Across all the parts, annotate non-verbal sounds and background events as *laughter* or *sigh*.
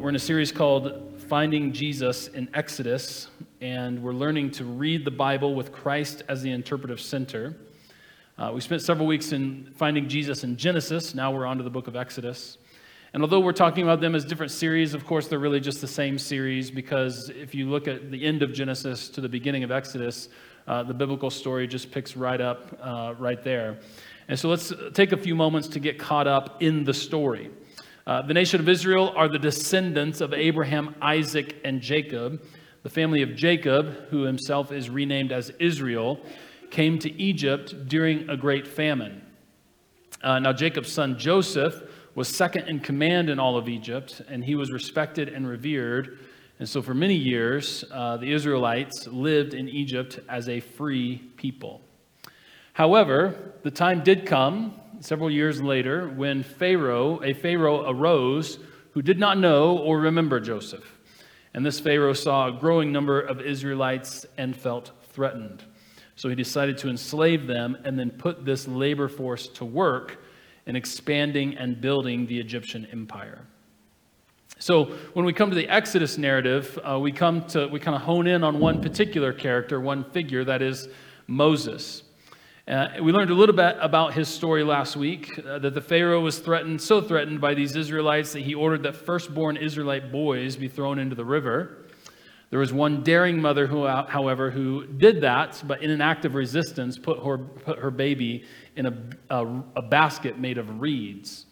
We're in a series called Finding Jesus in Exodus, and we're learning to read the Bible with Christ as the interpretive center. Uh, we spent several weeks in finding Jesus in Genesis. Now we're on to the book of Exodus. And although we're talking about them as different series, of course, they're really just the same series because if you look at the end of Genesis to the beginning of Exodus, uh, the biblical story just picks right up uh, right there. And so let's take a few moments to get caught up in the story. Uh, the nation of Israel are the descendants of Abraham, Isaac, and Jacob. The family of Jacob, who himself is renamed as Israel, came to Egypt during a great famine. Uh, now, Jacob's son Joseph was second in command in all of Egypt, and he was respected and revered. And so, for many years, uh, the Israelites lived in Egypt as a free people. However, the time did come several years later when Pharaoh, a Pharaoh arose who did not know or remember Joseph. And this Pharaoh saw a growing number of Israelites and felt threatened. So he decided to enslave them and then put this labor force to work in expanding and building the Egyptian empire. So when we come to the Exodus narrative, uh, we come to we kind of hone in on one particular character, one figure that is Moses. Uh, we learned a little bit about his story last week uh, that the Pharaoh was threatened, so threatened by these Israelites that he ordered that firstborn Israelite boys be thrown into the river. There was one daring mother, who, uh, however, who did that, but in an act of resistance, put her, put her baby in a, a, a basket made of reeds.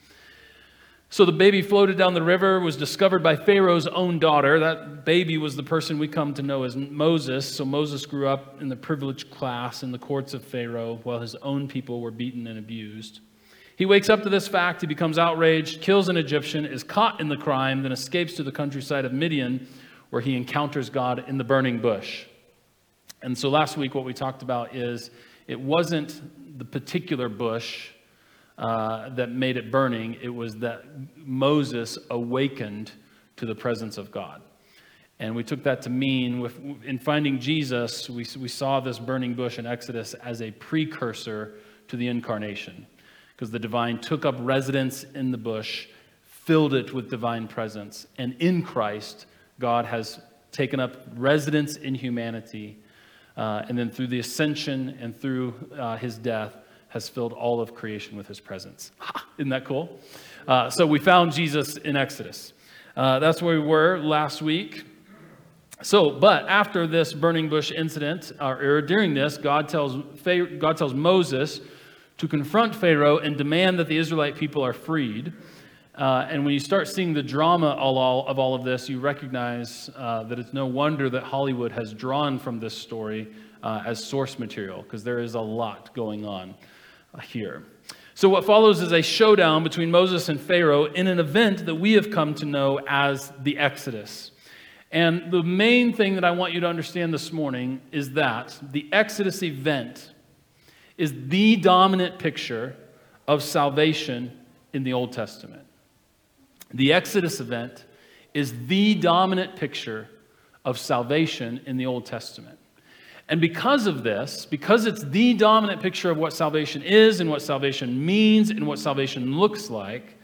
So the baby floated down the river, was discovered by Pharaoh's own daughter. That baby was the person we come to know as Moses. So Moses grew up in the privileged class in the courts of Pharaoh while his own people were beaten and abused. He wakes up to this fact, he becomes outraged, kills an Egyptian, is caught in the crime, then escapes to the countryside of Midian, where he encounters God in the burning bush. And so last week, what we talked about is it wasn't the particular bush uh, that made it burning, it was that Moses awakened to the presence of God. And we took that to mean, with, in finding Jesus, we, we saw this burning bush in Exodus as a precursor to the incarnation. Because the divine took up residence in the bush, filled it with divine presence, and in Christ, God has taken up residence in humanity. Uh, and then through the ascension and through uh, his death, has filled all of creation with his presence. *laughs* Ha, isn't that cool? Uh, so we found Jesus in Exodus. Uh, that's where we were last week. So, but after this burning bush incident, or, or during this, God tells, God tells Moses to confront Pharaoh and demand that the Israelite people are freed. Uh, and when you start seeing the drama all, of all of this, you recognize uh, that it's no wonder that Hollywood has drawn from this story uh, as source material, because there is a lot going on here. So, what follows is a showdown between Moses and Pharaoh in an event that we have come to know as the Exodus. And the main thing that I want you to understand this morning is that the Exodus event is the dominant picture of salvation in the Old Testament. The Exodus event is the dominant picture of salvation in the Old Testament. And because of this, because it's the dominant picture of what salvation is and what salvation means and what salvation looks like,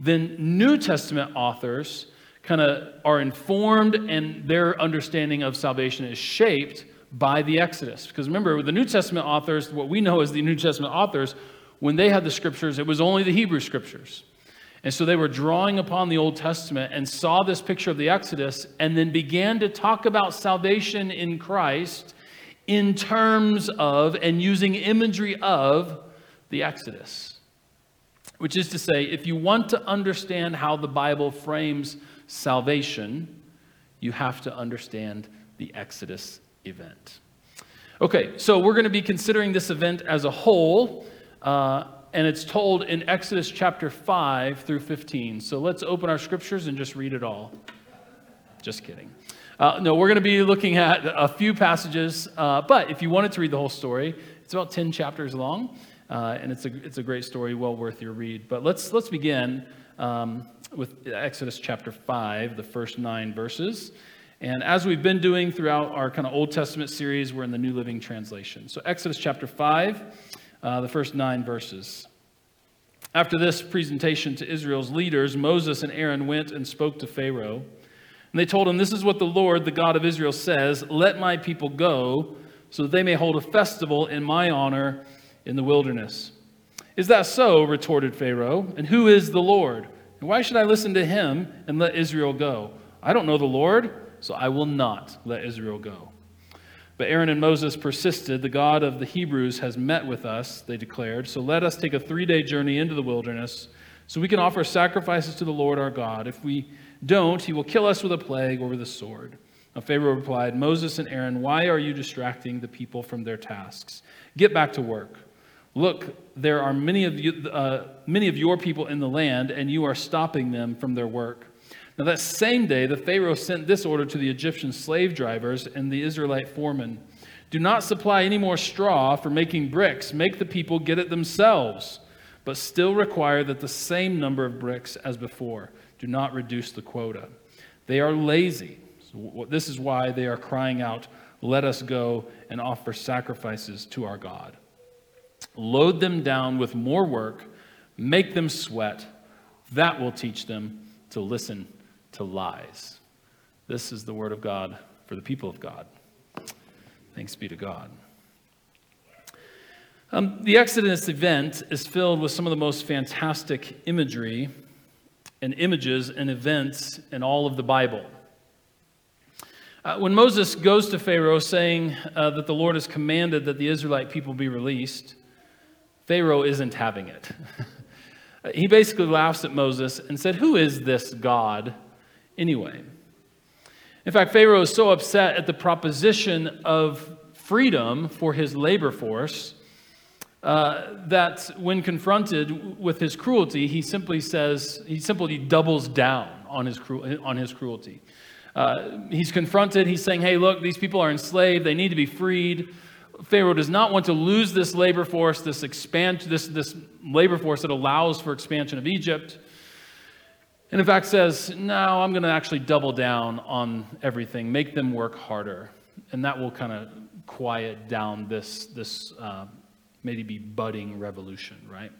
then New Testament authors kind of are informed and their understanding of salvation is shaped by the Exodus. Because remember, the New Testament authors, what we know as the New Testament authors, when they had the scriptures, it was only the Hebrew scriptures. And so they were drawing upon the Old Testament and saw this picture of the Exodus and then began to talk about salvation in Christ in terms of and using imagery of the Exodus. Which is to say, if you want to understand how the Bible frames salvation, you have to understand the Exodus event. Okay, so we're going to be considering this event as a whole. Uh, and it's told in Exodus chapter 5 through 15. So let's open our scriptures and just read it all. Just kidding. Uh, no, we're going to be looking at a few passages, uh, but if you wanted to read the whole story, it's about 10 chapters long, uh, and it's a, it's a great story, well worth your read. But let's, let's begin um, with Exodus chapter 5, the first nine verses. And as we've been doing throughout our kind of Old Testament series, we're in the New Living Translation. So, Exodus chapter 5, uh, the first nine verses. After this presentation to Israel's leaders, Moses and Aaron went and spoke to Pharaoh. And they told him, This is what the Lord, the God of Israel, says Let my people go, so that they may hold a festival in my honor in the wilderness. Is that so? retorted Pharaoh. And who is the Lord? And why should I listen to him and let Israel go? I don't know the Lord, so I will not let Israel go. But Aaron and Moses persisted. The God of the Hebrews has met with us, they declared. So let us take a three day journey into the wilderness so we can offer sacrifices to the Lord our God. If we don't, he will kill us with a plague or with a sword. Now Pharaoh replied, Moses and Aaron, why are you distracting the people from their tasks? Get back to work. Look, there are many of, you, uh, many of your people in the land, and you are stopping them from their work. Now, that same day, the Pharaoh sent this order to the Egyptian slave drivers and the Israelite foremen Do not supply any more straw for making bricks, make the people get it themselves, but still require that the same number of bricks as before do not reduce the quota. They are lazy. So this is why they are crying out, Let us go and offer sacrifices to our God. Load them down with more work, make them sweat. That will teach them to listen to lies. This is the word of God for the people of God. Thanks be to God. Um, the Exodus event is filled with some of the most fantastic imagery and images and events in all of the Bible. Uh, when Moses goes to Pharaoh saying uh, that the Lord has commanded that the Israelite people be released, Pharaoh isn't having it. *laughs* he basically laughs at Moses and said, Who is this God anyway? In fact, Pharaoh is so upset at the proposition of freedom for his labor force uh, that when confronted with his cruelty, he simply says, he simply doubles down on his, cru- on his cruelty. Uh, he's confronted, he's saying, hey, look, these people are enslaved, they need to be freed. Pharaoh does not want to lose this labor force, this, expand, this, this labor force that allows for expansion of Egypt. And in fact says, no, I'm going to actually double down on everything, make them work harder. And that will kind of quiet down this, this uh, maybe be budding revolution, right?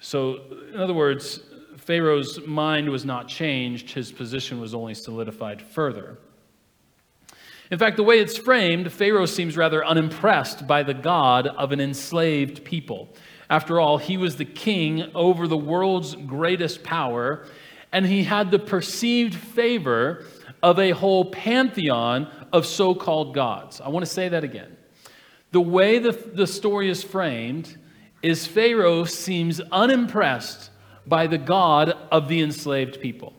So, in other words, Pharaoh's mind was not changed, his position was only solidified further. In fact, the way it's framed, Pharaoh seems rather unimpressed by the God of an enslaved people. After all, he was the king over the world's greatest power, and he had the perceived favor of a whole pantheon of so called gods. I want to say that again. The way the, the story is framed is Pharaoh seems unimpressed by the God of the enslaved people.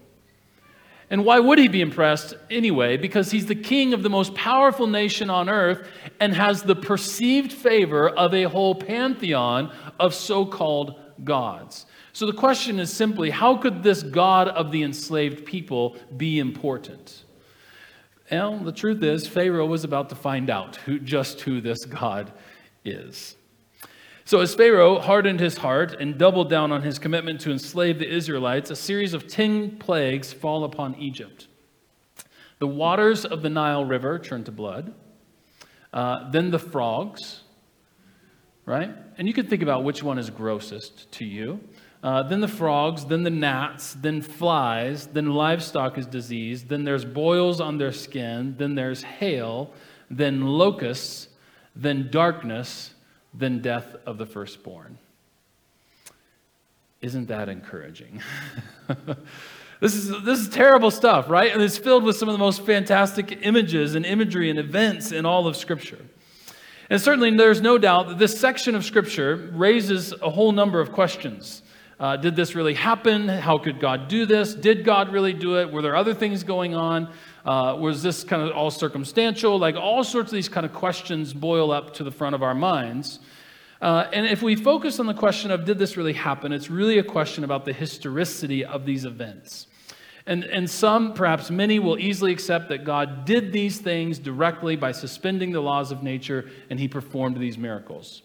And why would he be impressed anyway? Because he's the king of the most powerful nation on earth and has the perceived favor of a whole pantheon of so called gods. So the question is simply how could this God of the enslaved people be important? Well, the truth is, Pharaoh was about to find out who, just who this God is. So, as Pharaoh hardened his heart and doubled down on his commitment to enslave the Israelites, a series of 10 plagues fall upon Egypt. The waters of the Nile River turn to blood, uh, then the frogs, right? And you can think about which one is grossest to you. Uh, then the frogs, then the gnats, then flies, then livestock is diseased, then there's boils on their skin, then there's hail, then locusts, then darkness, then death of the firstborn. Isn't that encouraging? *laughs* this, is, this is terrible stuff, right? And it's filled with some of the most fantastic images and imagery and events in all of Scripture. And certainly, there's no doubt that this section of Scripture raises a whole number of questions. Uh, did this really happen? How could God do this? Did God really do it? Were there other things going on? Uh, was this kind of all circumstantial? Like all sorts of these kind of questions boil up to the front of our minds. Uh, and if we focus on the question of did this really happen, it's really a question about the historicity of these events. And, and some, perhaps many, will easily accept that God did these things directly by suspending the laws of nature and he performed these miracles.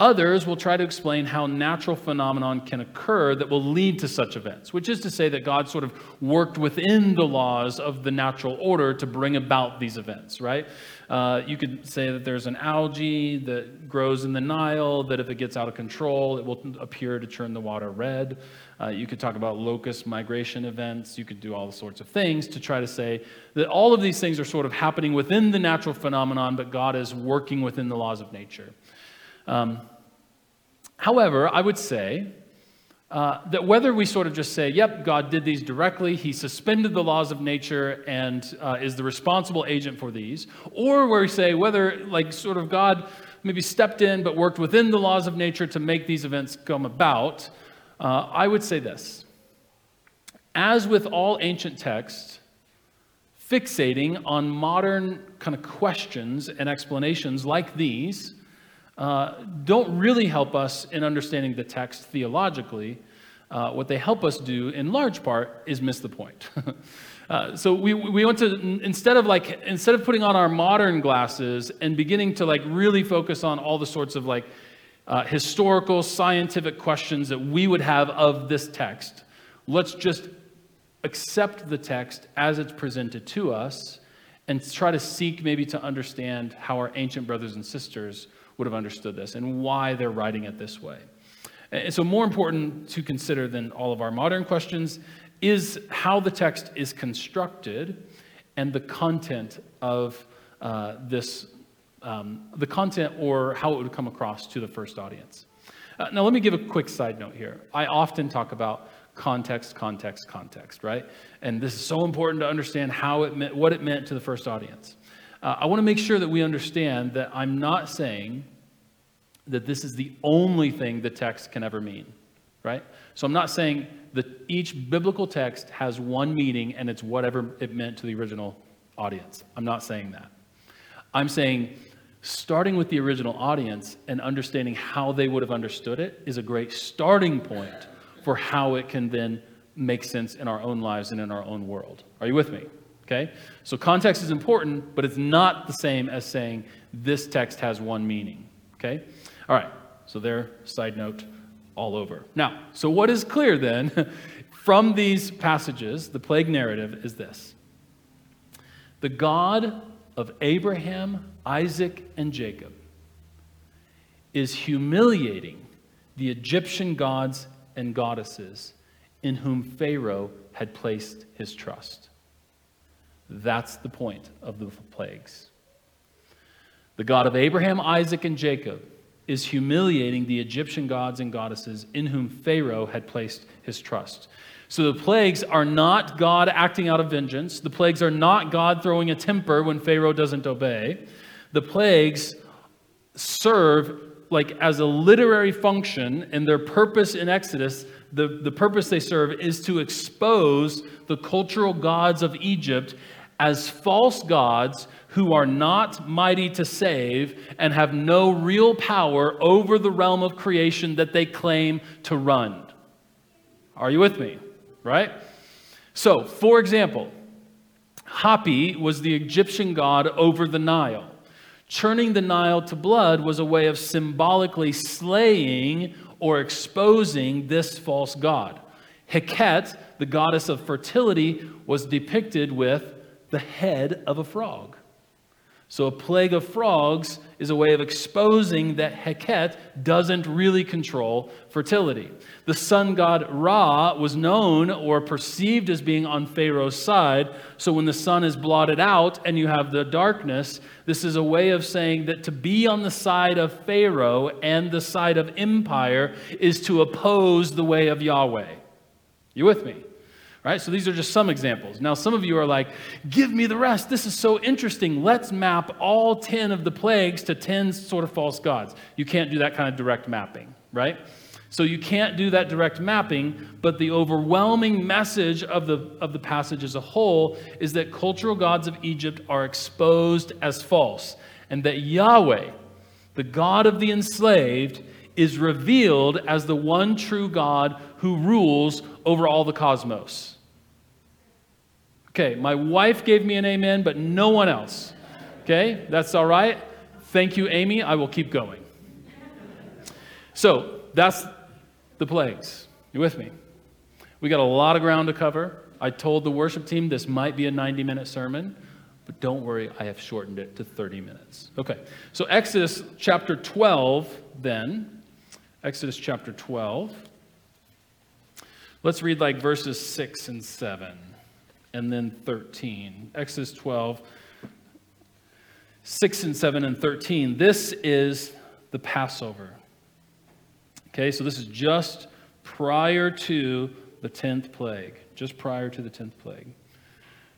Others will try to explain how natural phenomenon can occur that will lead to such events, which is to say that God sort of worked within the laws of the natural order to bring about these events, right? Uh, you could say that there's an algae that grows in the Nile, that if it gets out of control, it will appear to turn the water red. Uh, you could talk about locust migration events. You could do all sorts of things to try to say that all of these things are sort of happening within the natural phenomenon, but God is working within the laws of nature. Um, however, I would say uh, that whether we sort of just say, yep, God did these directly, he suspended the laws of nature and uh, is the responsible agent for these, or where we say whether, like, sort of God maybe stepped in but worked within the laws of nature to make these events come about, uh, I would say this. As with all ancient texts, fixating on modern kind of questions and explanations like these uh, don't really help us in understanding the text theologically. Uh, what they help us do, in large part, is miss the point. *laughs* uh, so we, we want to instead of like instead of putting on our modern glasses and beginning to like really focus on all the sorts of like uh, historical scientific questions that we would have of this text, let's just accept the text as it's presented to us and try to seek maybe to understand how our ancient brothers and sisters would have understood this and why they're writing it this way. And so, more important to consider than all of our modern questions is how the text is constructed and the content of uh, this, um, the content or how it would come across to the first audience. Uh, now, let me give a quick side note here. I often talk about context, context, context, right? And this is so important to understand how it meant, what it meant to the first audience. Uh, I want to make sure that we understand that I'm not saying that this is the only thing the text can ever mean, right? So I'm not saying that each biblical text has one meaning and it's whatever it meant to the original audience. I'm not saying that. I'm saying starting with the original audience and understanding how they would have understood it is a great starting point for how it can then make sense in our own lives and in our own world. Are you with me? Okay? So context is important, but it's not the same as saying this text has one meaning. Okay? All right. So there, side note, all over. Now, so what is clear then *laughs* from these passages, the plague narrative is this The God of Abraham, Isaac, and Jacob is humiliating the Egyptian gods and goddesses in whom Pharaoh had placed his trust. That's the point of the plagues. The God of Abraham, Isaac, and Jacob is humiliating the Egyptian gods and goddesses in whom Pharaoh had placed his trust. So the plagues are not God acting out of vengeance. The plagues are not God throwing a temper when Pharaoh doesn't obey. The plagues serve like as a literary function and their purpose in Exodus, the, the purpose they serve is to expose the cultural gods of Egypt as false gods who are not mighty to save and have no real power over the realm of creation that they claim to run. Are you with me? Right? So, for example, Hapi was the Egyptian god over the Nile. Churning the Nile to blood was a way of symbolically slaying or exposing this false god. Heket, the goddess of fertility, was depicted with the head of a frog. So, a plague of frogs is a way of exposing that Heket doesn't really control fertility. The sun god Ra was known or perceived as being on Pharaoh's side. So, when the sun is blotted out and you have the darkness, this is a way of saying that to be on the side of Pharaoh and the side of empire is to oppose the way of Yahweh. You with me? Right? So these are just some examples. Now, some of you are like, give me the rest. This is so interesting. Let's map all 10 of the plagues to 10 sort of false gods. You can't do that kind of direct mapping, right? So you can't do that direct mapping, but the overwhelming message of the, of the passage as a whole is that cultural gods of Egypt are exposed as false, and that Yahweh, the God of the enslaved, is revealed as the one true God who rules over all the cosmos. Okay, my wife gave me an amen, but no one else. Okay, that's all right. Thank you, Amy. I will keep going. So that's the plagues. You with me? We got a lot of ground to cover. I told the worship team this might be a 90 minute sermon, but don't worry, I have shortened it to 30 minutes. Okay, so Exodus chapter 12, then. Exodus chapter 12. Let's read like verses 6 and 7, and then 13. Exodus 12, 6 and 7 and 13. This is the Passover. Okay, so this is just prior to the 10th plague, just prior to the 10th plague.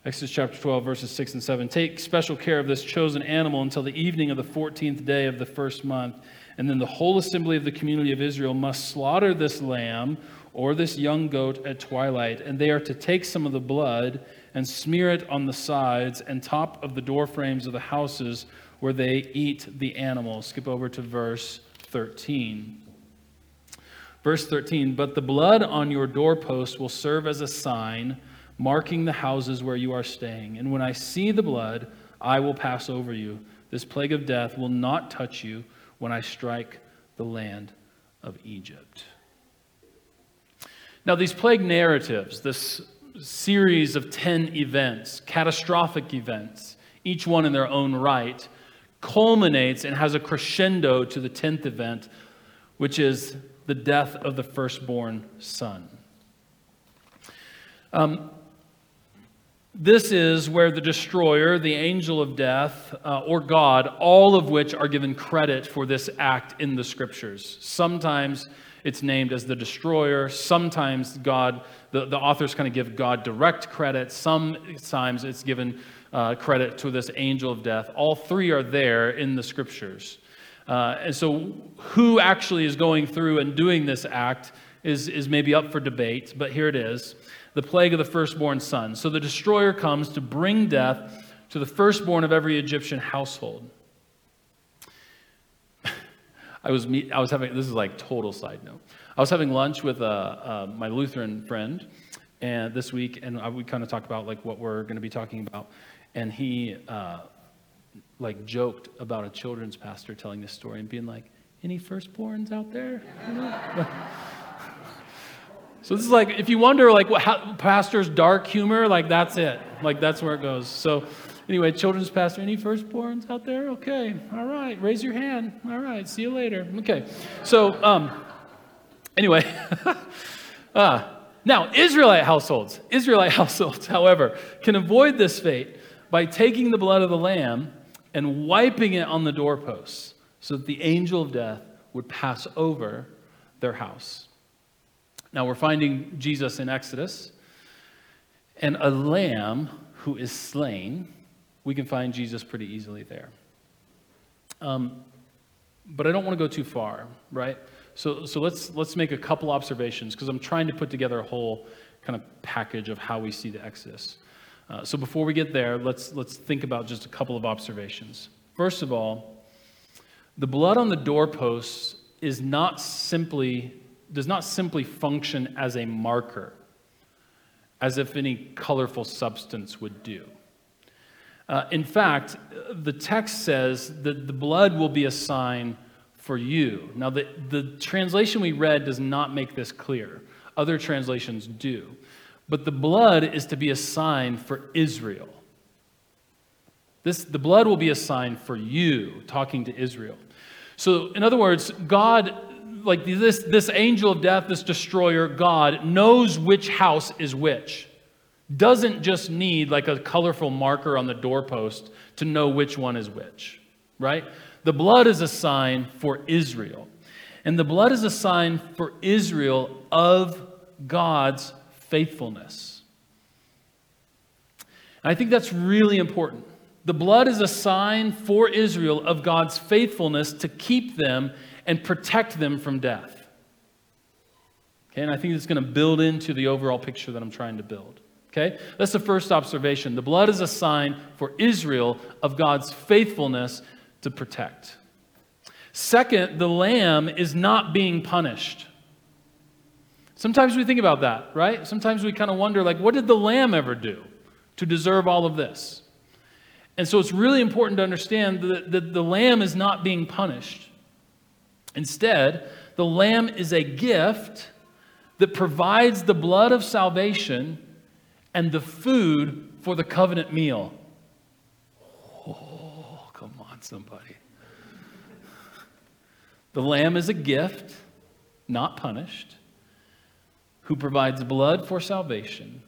Exodus chapter 12, verses 6 and 7. Take special care of this chosen animal until the evening of the 14th day of the first month. And then the whole assembly of the community of Israel must slaughter this lamb or this young goat at twilight. And they are to take some of the blood and smear it on the sides and top of the door frames of the houses where they eat the animal. Skip over to verse 13. Verse 13, but the blood on your doorpost will serve as a sign marking the houses where you are staying. And when I see the blood, I will pass over you. This plague of death will not touch you when I strike the land of Egypt. Now, these plague narratives, this series of 10 events, catastrophic events, each one in their own right, culminates and has a crescendo to the 10th event, which is the death of the firstborn son. Um, this is where the destroyer, the angel of death, uh, or God, all of which are given credit for this act in the scriptures. Sometimes it's named as the destroyer. Sometimes God, the, the authors kind of give God direct credit. Sometimes it's given uh, credit to this angel of death. All three are there in the scriptures. Uh, and so, who actually is going through and doing this act is, is maybe up for debate, but here it is the plague of the firstborn son. So, the destroyer comes to bring death to the firstborn of every Egyptian household. I was, meet, I was having, this is like total side note. I was having lunch with uh, uh, my Lutheran friend and this week, and I, we kind of talked about like what we're going to be talking about. And he, uh, like joked about a children's pastor telling this story and being like, any firstborns out there? *laughs* so this is like, if you wonder like what how, pastor's dark humor, like that's it. Like that's where it goes. So anyway, children's pastor, any firstborns out there? Okay, all right, raise your hand. All right, see you later. Okay, so um, anyway, *laughs* uh, now Israelite households, Israelite *laughs* households, however, can avoid this fate by taking the blood of the lamb and wiping it on the doorposts so that the angel of death would pass over their house. Now we're finding Jesus in Exodus, and a lamb who is slain, we can find Jesus pretty easily there. Um, but I don't want to go too far, right? So, so let's, let's make a couple observations because I'm trying to put together a whole kind of package of how we see the Exodus. Uh, so before we get there, let's, let's think about just a couple of observations. First of all, the blood on the doorposts is not simply, does not simply function as a marker, as if any colorful substance would do. Uh, in fact, the text says that the blood will be a sign for you. Now, the, the translation we read does not make this clear. Other translations do. But the blood is to be a sign for Israel. This, the blood will be a sign for you, talking to Israel. So, in other words, God, like this, this angel of death, this destroyer, God, knows which house is which. Doesn't just need like a colorful marker on the doorpost to know which one is which, right? The blood is a sign for Israel. And the blood is a sign for Israel of God's faithfulness. And I think that's really important. The blood is a sign for Israel of God's faithfulness to keep them and protect them from death. Okay, and I think it's going to build into the overall picture that I'm trying to build. Okay, that's the first observation. The blood is a sign for Israel of God's faithfulness to protect. Second, the lamb is not being punished. Sometimes we think about that, right? Sometimes we kind of wonder, like, what did the lamb ever do to deserve all of this. And so it's really important to understand that, that the lamb is not being punished. Instead, the lamb is a gift that provides the blood of salvation and the food for the covenant meal. Oh, come on, somebody. *laughs* The lamb is a gift, not punished, who provides blood for salvation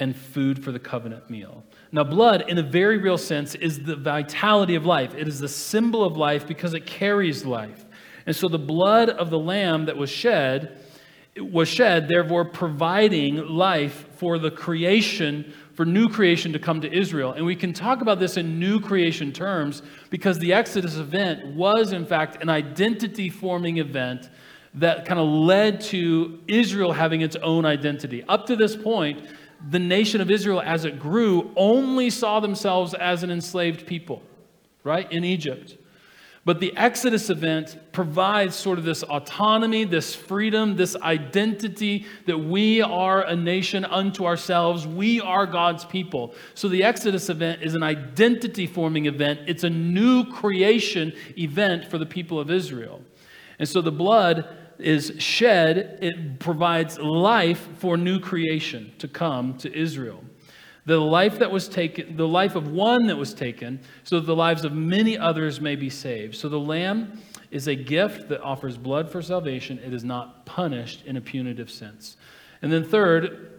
and food for the covenant meal. Now, blood, in a very real sense, is the vitality of life. It is the symbol of life because it carries life. And so the blood of the lamb that was shed was shed, therefore providing life for the creation, for new creation to come to Israel. And we can talk about this in new creation terms because the Exodus event was, in fact, an identity forming event that kind of led to Israel having its own identity. Up to this point, the nation of Israel, as it grew, only saw themselves as an enslaved people, right, in Egypt. But the Exodus event provides sort of this autonomy, this freedom, this identity that we are a nation unto ourselves. We are God's people. So the Exodus event is an identity forming event, it's a new creation event for the people of Israel. And so the blood is shed, it provides life for new creation to come to Israel. The life that was taken, the life of one that was taken, so that the lives of many others may be saved. So the lamb is a gift that offers blood for salvation. It is not punished in a punitive sense. And then, third,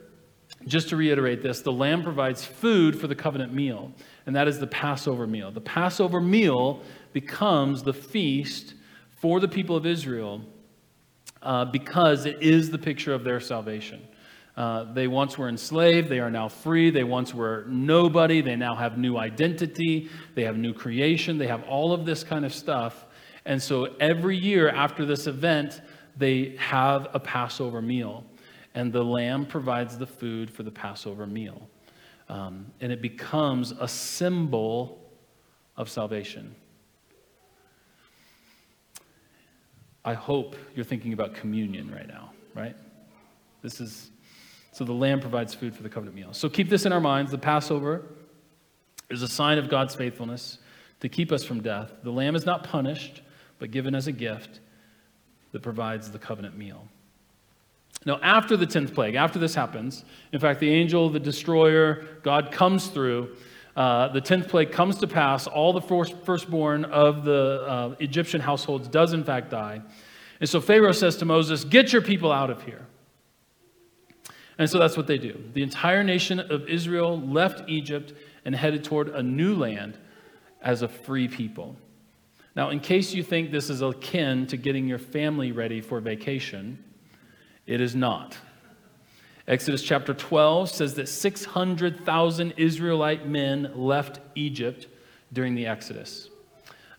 just to reiterate this, the lamb provides food for the covenant meal, and that is the Passover meal. The Passover meal becomes the feast for the people of Israel uh, because it is the picture of their salvation. Uh, they once were enslaved, they are now free. They once were nobody, they now have new identity, they have new creation, they have all of this kind of stuff. And so every year after this event, they have a Passover meal. And the lamb provides the food for the Passover meal. Um, and it becomes a symbol of salvation. I hope you're thinking about communion right now, right? This is so the lamb provides food for the covenant meal. So keep this in our minds. The Passover is a sign of God's faithfulness to keep us from death. The lamb is not punished, but given as a gift that provides the covenant meal. Now, after the 10th plague, after this happens, in fact, the angel, the destroyer, God comes through. Uh, the 10th plague comes to pass. All the firstborn of the uh, Egyptian households does, in fact, die. And so Pharaoh says to Moses, Get your people out of here. And so that's what they do. The entire nation of Israel left Egypt and headed toward a new land as a free people. Now, in case you think this is akin to getting your family ready for vacation, it is not. Exodus chapter 12 says that 600,000 Israelite men left Egypt during the Exodus.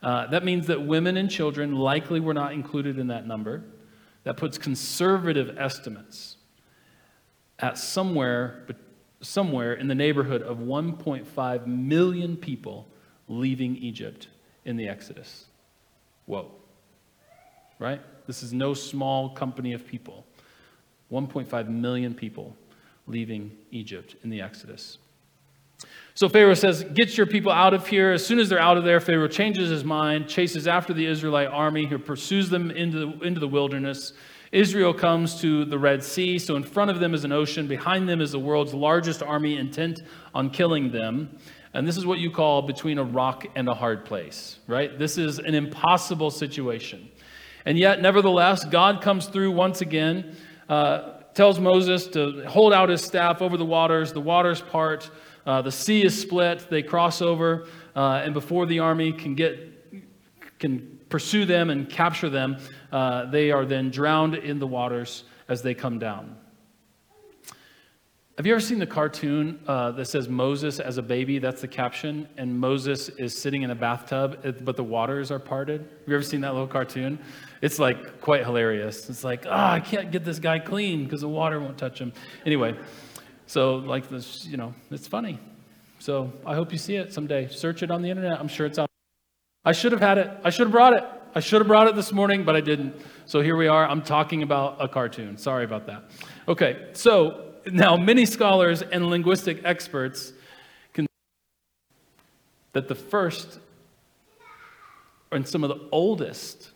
Uh, that means that women and children likely were not included in that number. That puts conservative estimates at somewhere, somewhere in the neighborhood of 1.5 million people leaving Egypt in the Exodus. Whoa. Right? This is no small company of people. 1.5 million people leaving Egypt in the Exodus. So Pharaoh says, Get your people out of here. As soon as they're out of there, Pharaoh changes his mind, chases after the Israelite army, who pursues them into the, into the wilderness. Israel comes to the Red Sea. So in front of them is an ocean. Behind them is the world's largest army intent on killing them. And this is what you call between a rock and a hard place, right? This is an impossible situation. And yet, nevertheless, God comes through once again, uh, tells Moses to hold out his staff over the waters. The waters part, uh, the sea is split, they cross over, uh, and before the army can get can pursue them and capture them, uh, they are then drowned in the waters as they come down. Have you ever seen the cartoon uh, that says Moses as a baby? That's the caption. And Moses is sitting in a bathtub, but the waters are parted. Have you ever seen that little cartoon? It's like quite hilarious. It's like, ah, oh, I can't get this guy clean because the water won't touch him. Anyway, so like this, you know, it's funny. So I hope you see it someday. Search it on the internet. I'm sure it's out. I should have had it. I should have brought it. I should have brought it this morning, but I didn't. So here we are. I'm talking about a cartoon. Sorry about that. Okay, so now many scholars and linguistic experts can that the first and some of the oldest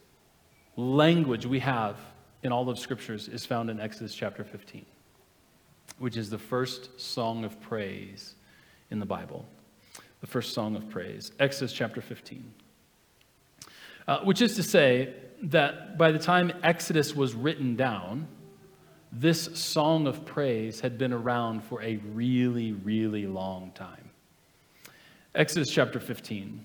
language we have in all of scriptures is found in Exodus chapter 15, which is the first song of praise in the Bible. The first song of praise, Exodus chapter 15. Uh, which is to say that by the time Exodus was written down, this song of praise had been around for a really, really long time. Exodus chapter 15.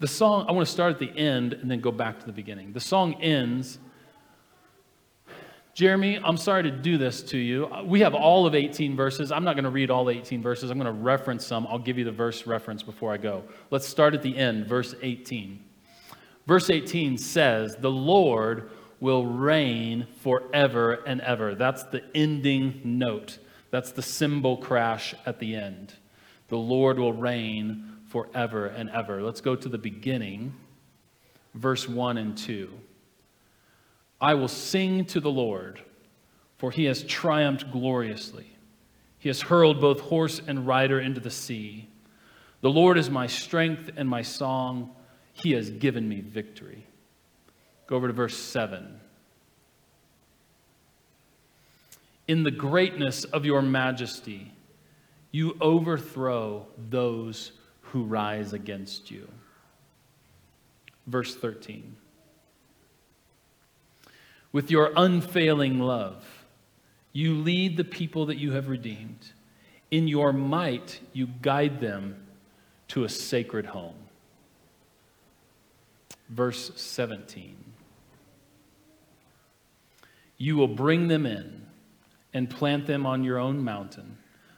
The song, I want to start at the end and then go back to the beginning. The song ends Jeremy, I'm sorry to do this to you. We have all of 18 verses. I'm not going to read all 18 verses. I'm going to reference some. I'll give you the verse reference before I go. Let's start at the end, verse 18. Verse 18 says, The Lord will reign forever and ever. That's the ending note. That's the cymbal crash at the end. The Lord will reign forever and ever. Let's go to the beginning, verse 1 and 2. I will sing to the Lord, for he has triumphed gloriously. He has hurled both horse and rider into the sea. The Lord is my strength and my song. He has given me victory. Go over to verse 7. In the greatness of your majesty, you overthrow those who rise against you. Verse 13 with your unfailing love. You lead the people that you have redeemed. In your might, you guide them to a sacred home. Verse 17 You will bring them in and plant them on your own mountain.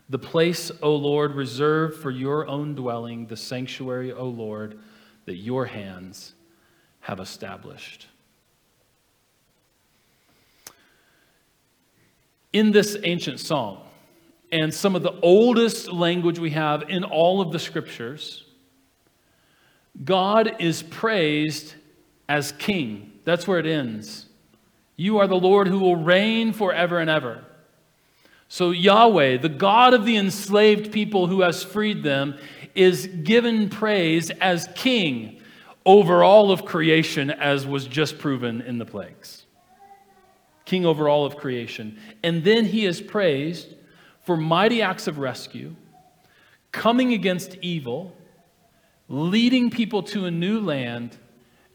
The place, O Lord, reserved for your own dwelling, the sanctuary, O Lord, that your hands have established. In this ancient song and some of the oldest language we have in all of the scriptures, God is praised as king. That's where it ends. You are the Lord who will reign forever and ever. So, Yahweh, the God of the enslaved people who has freed them, is given praise as king over all of creation, as was just proven in the plagues king over all of creation. And then he is praised for mighty acts of rescue, coming against evil, leading people to a new land,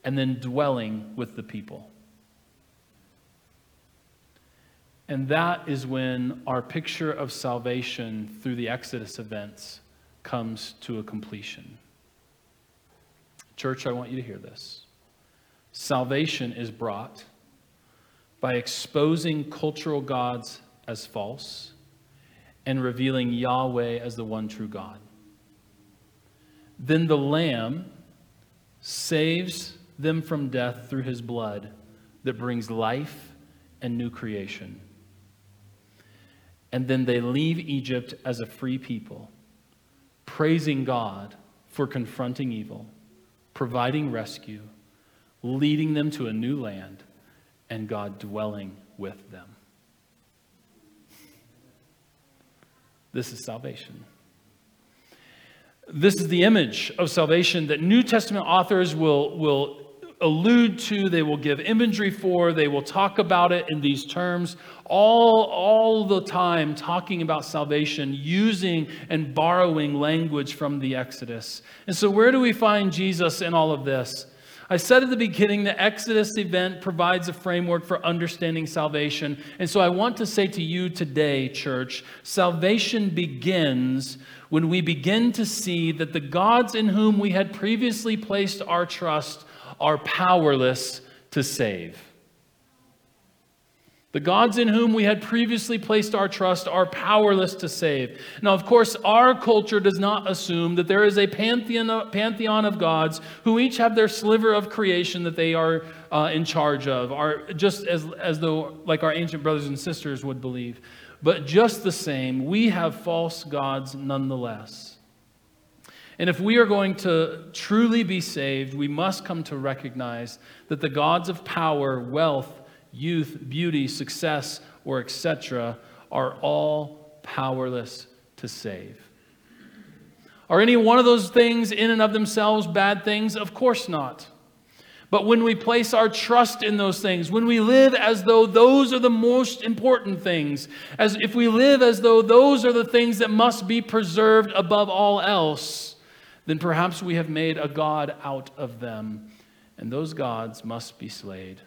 and then dwelling with the people. And that is when our picture of salvation through the Exodus events comes to a completion. Church, I want you to hear this. Salvation is brought by exposing cultural gods as false and revealing Yahweh as the one true God. Then the Lamb saves them from death through his blood that brings life and new creation. And then they leave Egypt as a free people, praising God for confronting evil, providing rescue, leading them to a new land and God dwelling with them. This is salvation. This is the image of salvation that New Testament authors will, will allude to, they will give imagery for, they will talk about it in these terms all, all the time, talking about salvation, using and borrowing language from the Exodus. And so, where do we find Jesus in all of this? I said at the beginning the Exodus event provides a framework for understanding salvation. And so I want to say to you today, church, salvation begins when we begin to see that the gods in whom we had previously placed our trust are powerless to save. The gods in whom we had previously placed our trust are powerless to save. Now, of course, our culture does not assume that there is a pantheon, pantheon of gods who each have their sliver of creation that they are uh, in charge of, are just as, as though, like our ancient brothers and sisters would believe. But just the same, we have false gods nonetheless. And if we are going to truly be saved, we must come to recognize that the gods of power, wealth, youth, beauty, success, or etc., are all powerless to save. Are any one of those things in and of themselves bad things? Of course not. But when we place our trust in those things, when we live as though those are the most important things, as if we live as though those are the things that must be preserved above all else, then perhaps we have made a God out of them. And those gods must be slayed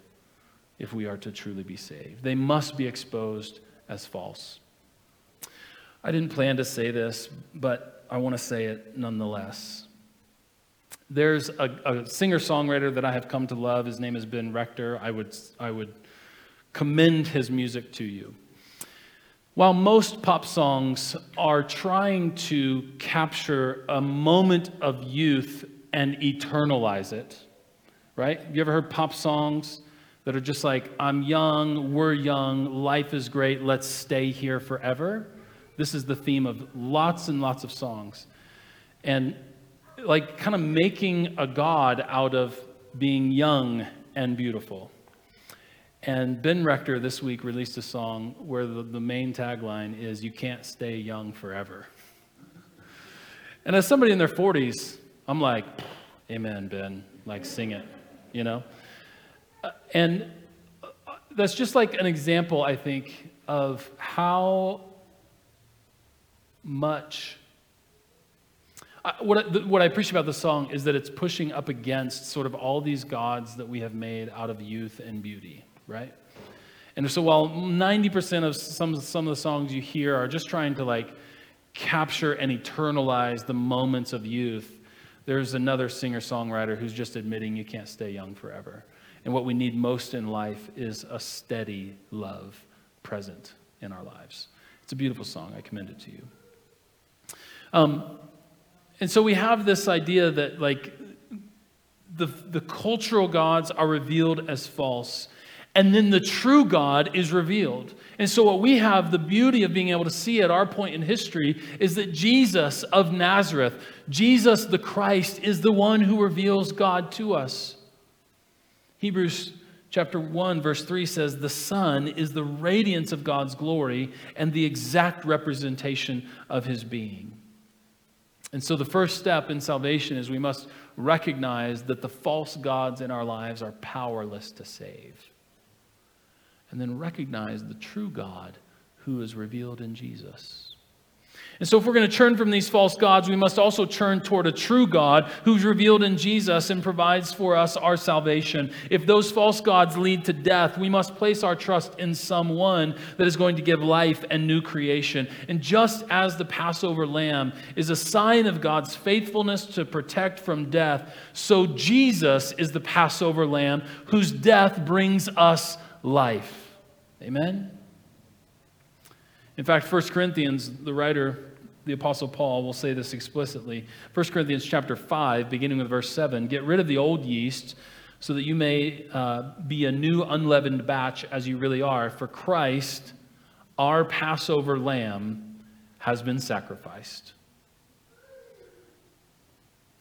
if we are to truly be saved. They must be exposed as false. I didn't plan to say this, but I want to say it nonetheless. There's a, a singer songwriter that I have come to love. His name is Ben Rector. I would, I would commend his music to you. While most pop songs are trying to capture a moment of youth and eternalize it, right? You ever heard pop songs that are just like, I'm young, we're young, life is great, let's stay here forever? This is the theme of lots and lots of songs. And like kind of making a God out of being young and beautiful. And Ben Rector this week released a song where the, the main tagline is, You can't stay young forever. And as somebody in their 40s, I'm like, Amen, Ben. Like, sing it, you know? Uh, and uh, that's just like an example, I think, of how much what, I, what I appreciate about the song is that it's pushing up against sort of all these gods that we have made out of youth and beauty, right? And so while 90% of some, some of the songs you hear are just trying to like capture and eternalize the moments of youth, there's another singer songwriter who's just admitting you can't stay young forever. And what we need most in life is a steady love present in our lives. It's a beautiful song. I commend it to you. Um, and so we have this idea that, like, the, the cultural gods are revealed as false, and then the true God is revealed. And so, what we have, the beauty of being able to see at our point in history, is that Jesus of Nazareth, Jesus the Christ, is the one who reveals God to us. Hebrews chapter 1, verse 3 says, The Son is the radiance of God's glory and the exact representation of his being. And so, the first step in salvation is we must recognize that the false gods in our lives are powerless to save. And then recognize the true God who is revealed in Jesus. And so, if we're going to turn from these false gods, we must also turn toward a true God who's revealed in Jesus and provides for us our salvation. If those false gods lead to death, we must place our trust in someone that is going to give life and new creation. And just as the Passover lamb is a sign of God's faithfulness to protect from death, so Jesus is the Passover lamb whose death brings us life. Amen? In fact, 1 Corinthians, the writer the apostle paul will say this explicitly. 1 corinthians chapter 5 beginning with verse 7 get rid of the old yeast so that you may uh, be a new unleavened batch as you really are for christ our passover lamb has been sacrificed.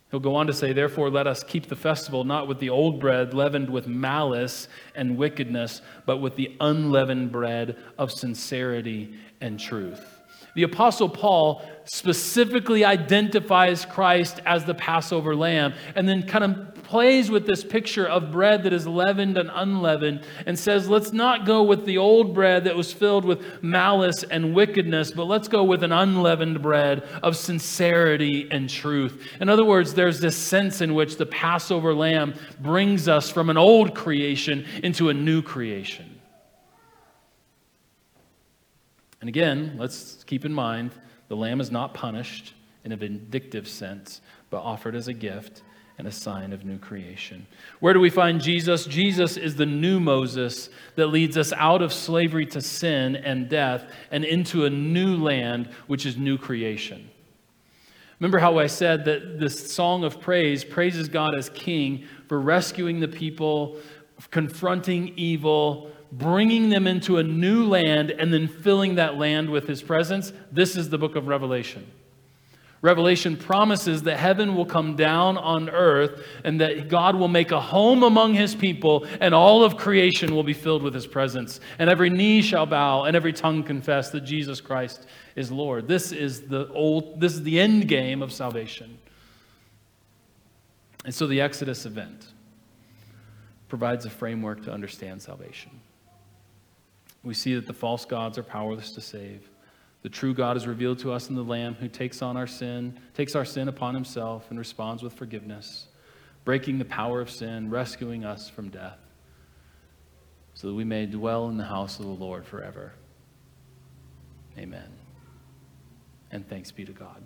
He'll go on to say, Therefore, let us keep the festival not with the old bread leavened with malice and wickedness, but with the unleavened bread of sincerity and truth. The Apostle Paul specifically identifies Christ as the Passover lamb and then kind of plays with this picture of bread that is leavened and unleavened and says, let's not go with the old bread that was filled with malice and wickedness, but let's go with an unleavened bread of sincerity and truth. In other words, there's this sense in which the Passover lamb brings us from an old creation into a new creation. And again, let's keep in mind the lamb is not punished in a vindictive sense, but offered as a gift and a sign of new creation. Where do we find Jesus? Jesus is the new Moses that leads us out of slavery to sin and death and into a new land, which is new creation. Remember how I said that this song of praise praises God as king for rescuing the people, confronting evil, bringing them into a new land and then filling that land with his presence. This is the book of Revelation. Revelation promises that heaven will come down on earth and that God will make a home among his people and all of creation will be filled with his presence. And every knee shall bow and every tongue confess that Jesus Christ is Lord. This is the old this is the end game of salvation. And so the Exodus event provides a framework to understand salvation. We see that the false gods are powerless to save. The true God is revealed to us in the Lamb who takes on our sin, takes our sin upon himself and responds with forgiveness, breaking the power of sin, rescuing us from death, so that we may dwell in the house of the Lord forever. Amen. And thanks be to God.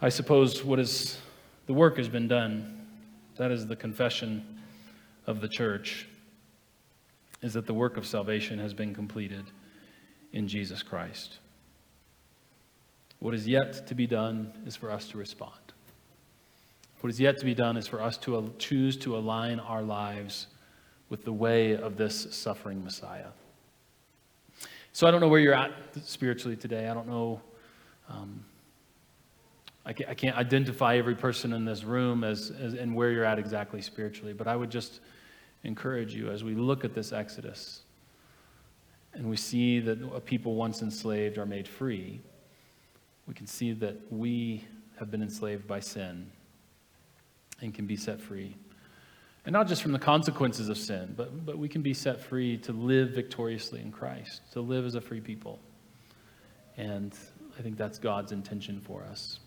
I suppose what is the work has been done. That is the confession of the church is that the work of salvation has been completed in Jesus Christ. What is yet to be done is for us to respond. What is yet to be done is for us to choose to align our lives with the way of this suffering Messiah. So I don't know where you're at spiritually today. I don't know. Um, I, can't, I, can't, identify every person in this room as, as and where you're at exactly spiritually, but I would just encourage you as we look at this Exodus and we see that people once enslaved are made free, we can see that we have been enslaved by sin and can be set free. And not just from the consequences of sin, but, but we can be set free to live victoriously in Christ, to live as a free people. And I think that's God's intention for us.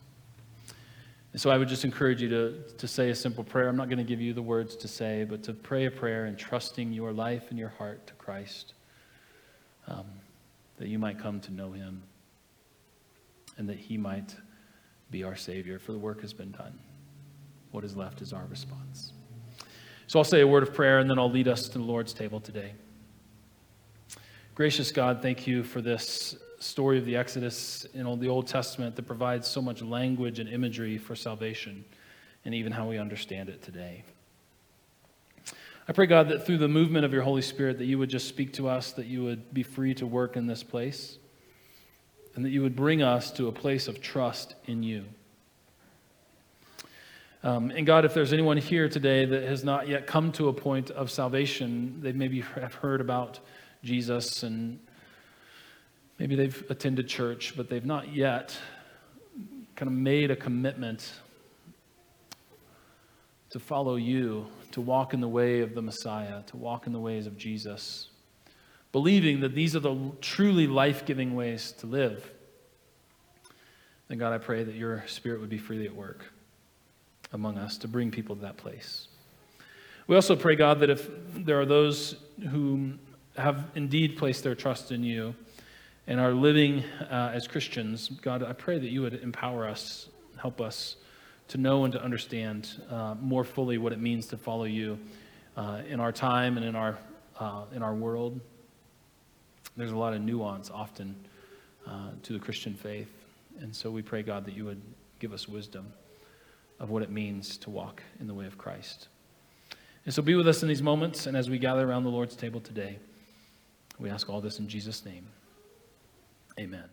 And so I would just encourage you to, to say a simple prayer. I'm not going to give you the words to say, but to pray a prayer and trusting your life and your heart to Christ, um, that you might come to know him and that he might be our Savior, for the work has been done. What is left is our response. So I'll say a word of prayer and then I'll lead us to the Lord's table today. Gracious God, thank you for this story of the Exodus in the Old Testament that provides so much language and imagery for salvation and even how we understand it today. I pray, God, that through the movement of your Holy Spirit, that you would just speak to us, that you would be free to work in this place, and that you would bring us to a place of trust in you. Um, and God, if there's anyone here today that has not yet come to a point of salvation, they maybe have heard about Jesus and Maybe they've attended church, but they've not yet kind of made a commitment to follow you, to walk in the way of the Messiah, to walk in the ways of Jesus, believing that these are the truly life giving ways to live. Then, God, I pray that your spirit would be freely at work among us to bring people to that place. We also pray, God, that if there are those who have indeed placed their trust in you, and are living uh, as Christians, God, I pray that you would empower us, help us to know and to understand uh, more fully what it means to follow you uh, in our time and in our, uh, in our world. There's a lot of nuance often uh, to the Christian faith. And so we pray, God, that you would give us wisdom of what it means to walk in the way of Christ. And so be with us in these moments and as we gather around the Lord's table today. We ask all this in Jesus' name. Amen.